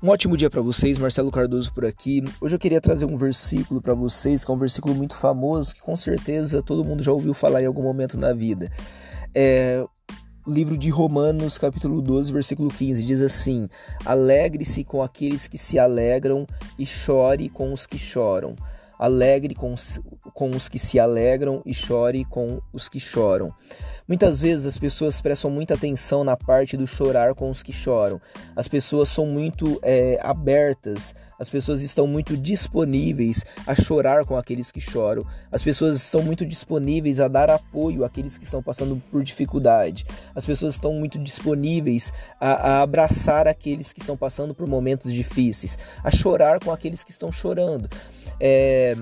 Um ótimo dia para vocês, Marcelo Cardoso por aqui. Hoje eu queria trazer um versículo para vocês, que é um versículo muito famoso, que com certeza todo mundo já ouviu falar em algum momento na vida. É livro de Romanos, capítulo 12, versículo 15, diz assim: Alegre-se com aqueles que se alegram e chore com os que choram. Alegre com os, com os que se alegram e chore com os que choram. Muitas vezes as pessoas prestam muita atenção na parte do chorar com os que choram. As pessoas são muito é, abertas, as pessoas estão muito disponíveis a chorar com aqueles que choram. As pessoas estão muito disponíveis a dar apoio àqueles que estão passando por dificuldade. As pessoas estão muito disponíveis a, a abraçar aqueles que estão passando por momentos difíceis, a chorar com aqueles que estão chorando. É,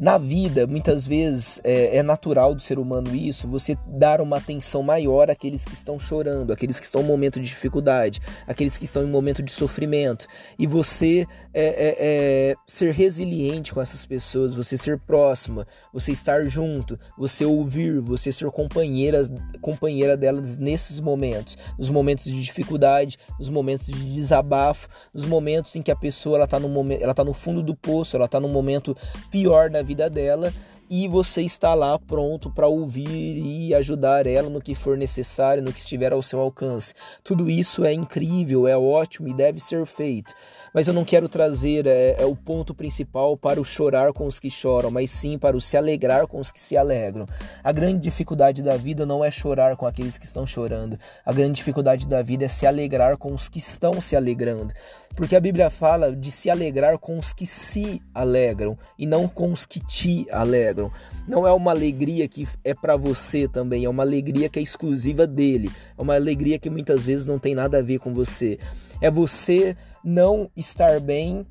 na vida, muitas vezes é, é, natural do ser humano isso, você dar uma atenção maior àqueles que estão chorando, àqueles que estão em momento de dificuldade, àqueles que estão em momento de sofrimento. E você é, é, é, ser resiliente com essas pessoas, você ser próxima, você estar junto, você ouvir, você ser companheira, companheira delas nesses momentos, nos momentos de dificuldade, nos momentos de desabafo, nos momentos em que a pessoa ela está no, ela tá no fundo do poço, ela está no momento pior da vida vida dela e você está lá pronto para ouvir e ajudar ela no que for necessário, no que estiver ao seu alcance. Tudo isso é incrível, é ótimo e deve ser feito. Mas eu não quero trazer é, é, o ponto principal para o chorar com os que choram, mas sim para o se alegrar com os que se alegram. A grande dificuldade da vida não é chorar com aqueles que estão chorando. A grande dificuldade da vida é se alegrar com os que estão se alegrando. Porque a Bíblia fala de se alegrar com os que se alegram e não com os que te alegram. Não é uma alegria que é para você também, é uma alegria que é exclusiva dele. É uma alegria que muitas vezes não tem nada a ver com você. É você não estar bem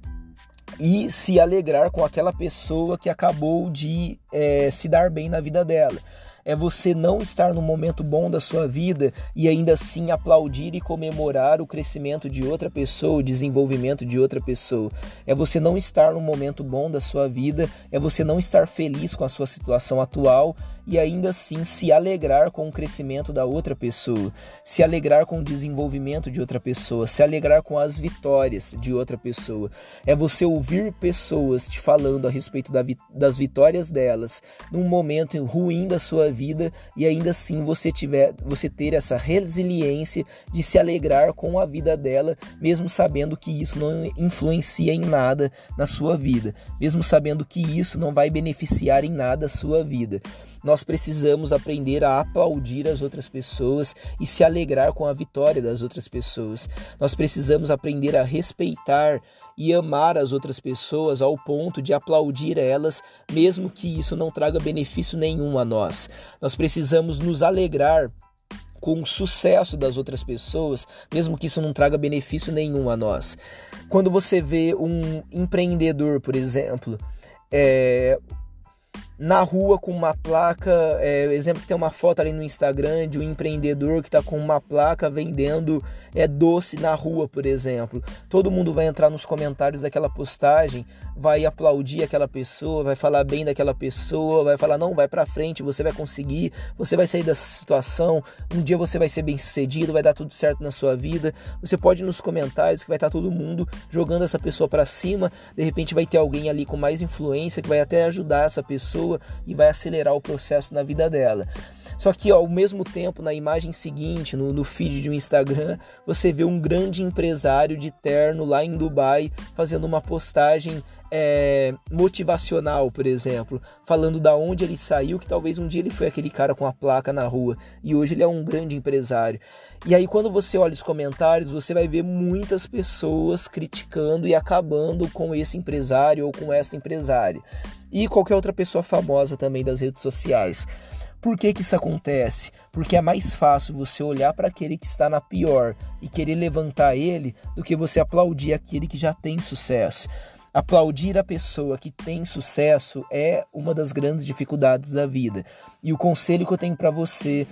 e se alegrar com aquela pessoa que acabou de é, se dar bem na vida dela é você não estar no momento bom da sua vida e ainda assim aplaudir e comemorar o crescimento de outra pessoa, o desenvolvimento de outra pessoa. É você não estar no momento bom da sua vida, é você não estar feliz com a sua situação atual e ainda assim se alegrar com o crescimento da outra pessoa, se alegrar com o desenvolvimento de outra pessoa, se alegrar com as vitórias de outra pessoa. É você ouvir pessoas te falando a respeito das vitórias delas num momento ruim da sua vida e ainda assim você tiver você ter essa resiliência de se alegrar com a vida dela, mesmo sabendo que isso não influencia em nada na sua vida, mesmo sabendo que isso não vai beneficiar em nada a sua vida. Nós precisamos aprender a aplaudir as outras pessoas e se alegrar com a vitória das outras pessoas. Nós precisamos aprender a respeitar e amar as outras pessoas ao ponto de aplaudir elas, mesmo que isso não traga benefício nenhum a nós. Nós precisamos nos alegrar com o sucesso das outras pessoas, mesmo que isso não traga benefício nenhum a nós. Quando você vê um empreendedor, por exemplo, é, na rua com uma placa, é, exemplo tem uma foto ali no Instagram de um empreendedor que está com uma placa vendendo é doce na rua, por exemplo. Todo mundo vai entrar nos comentários daquela postagem, vai aplaudir aquela pessoa, vai falar bem daquela pessoa, vai falar não, vai para frente, você vai conseguir, você vai sair dessa situação, um dia você vai ser bem-sucedido, vai dar tudo certo na sua vida. Você pode ir nos comentários que vai estar tá todo mundo jogando essa pessoa para cima, de repente vai ter alguém ali com mais influência que vai até ajudar essa pessoa pessoa e vai acelerar o processo na vida dela. Só que ó, ao mesmo tempo, na imagem seguinte, no, no feed de um Instagram, você vê um grande empresário de terno lá em Dubai fazendo uma postagem é, motivacional, por exemplo, falando da onde ele saiu, que talvez um dia ele foi aquele cara com a placa na rua e hoje ele é um grande empresário. E aí quando você olha os comentários, você vai ver muitas pessoas criticando e acabando com esse empresário ou com essa empresária. E qualquer outra pessoa famosa também das redes sociais. Por que, que isso acontece? Porque é mais fácil você olhar para aquele que está na pior e querer levantar ele do que você aplaudir aquele que já tem sucesso. Aplaudir a pessoa que tem sucesso é uma das grandes dificuldades da vida. E o conselho que eu tenho para você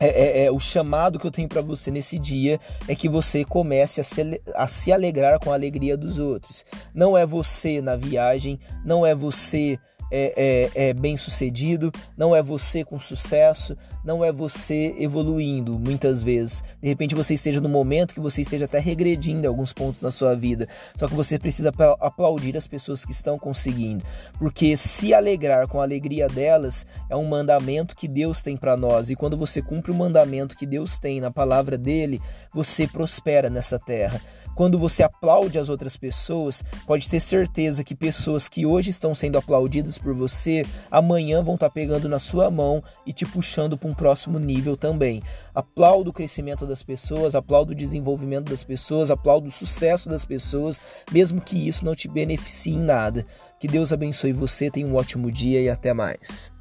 é, é, é, o chamado que eu tenho para você nesse dia é que você comece a se, a se alegrar com a alegria dos outros. Não é você na viagem, não é você é, é, é bem sucedido, não é você com sucesso, não é você evoluindo muitas vezes. De repente você esteja no momento que você esteja até regredindo em alguns pontos na sua vida. Só que você precisa aplaudir as pessoas que estão conseguindo, porque se alegrar com a alegria delas é um mandamento que Deus tem para nós. E quando você cumpre o mandamento que Deus tem na palavra dele, você prospera nessa terra. Quando você aplaude as outras pessoas, pode ter certeza que pessoas que hoje estão sendo aplaudidas por você, amanhã vão estar tá pegando na sua mão e te puxando para um próximo nível também. Aplaudo o crescimento das pessoas, aplaudo o desenvolvimento das pessoas, aplaudo o sucesso das pessoas, mesmo que isso não te beneficie em nada. Que Deus abençoe você, tenha um ótimo dia e até mais.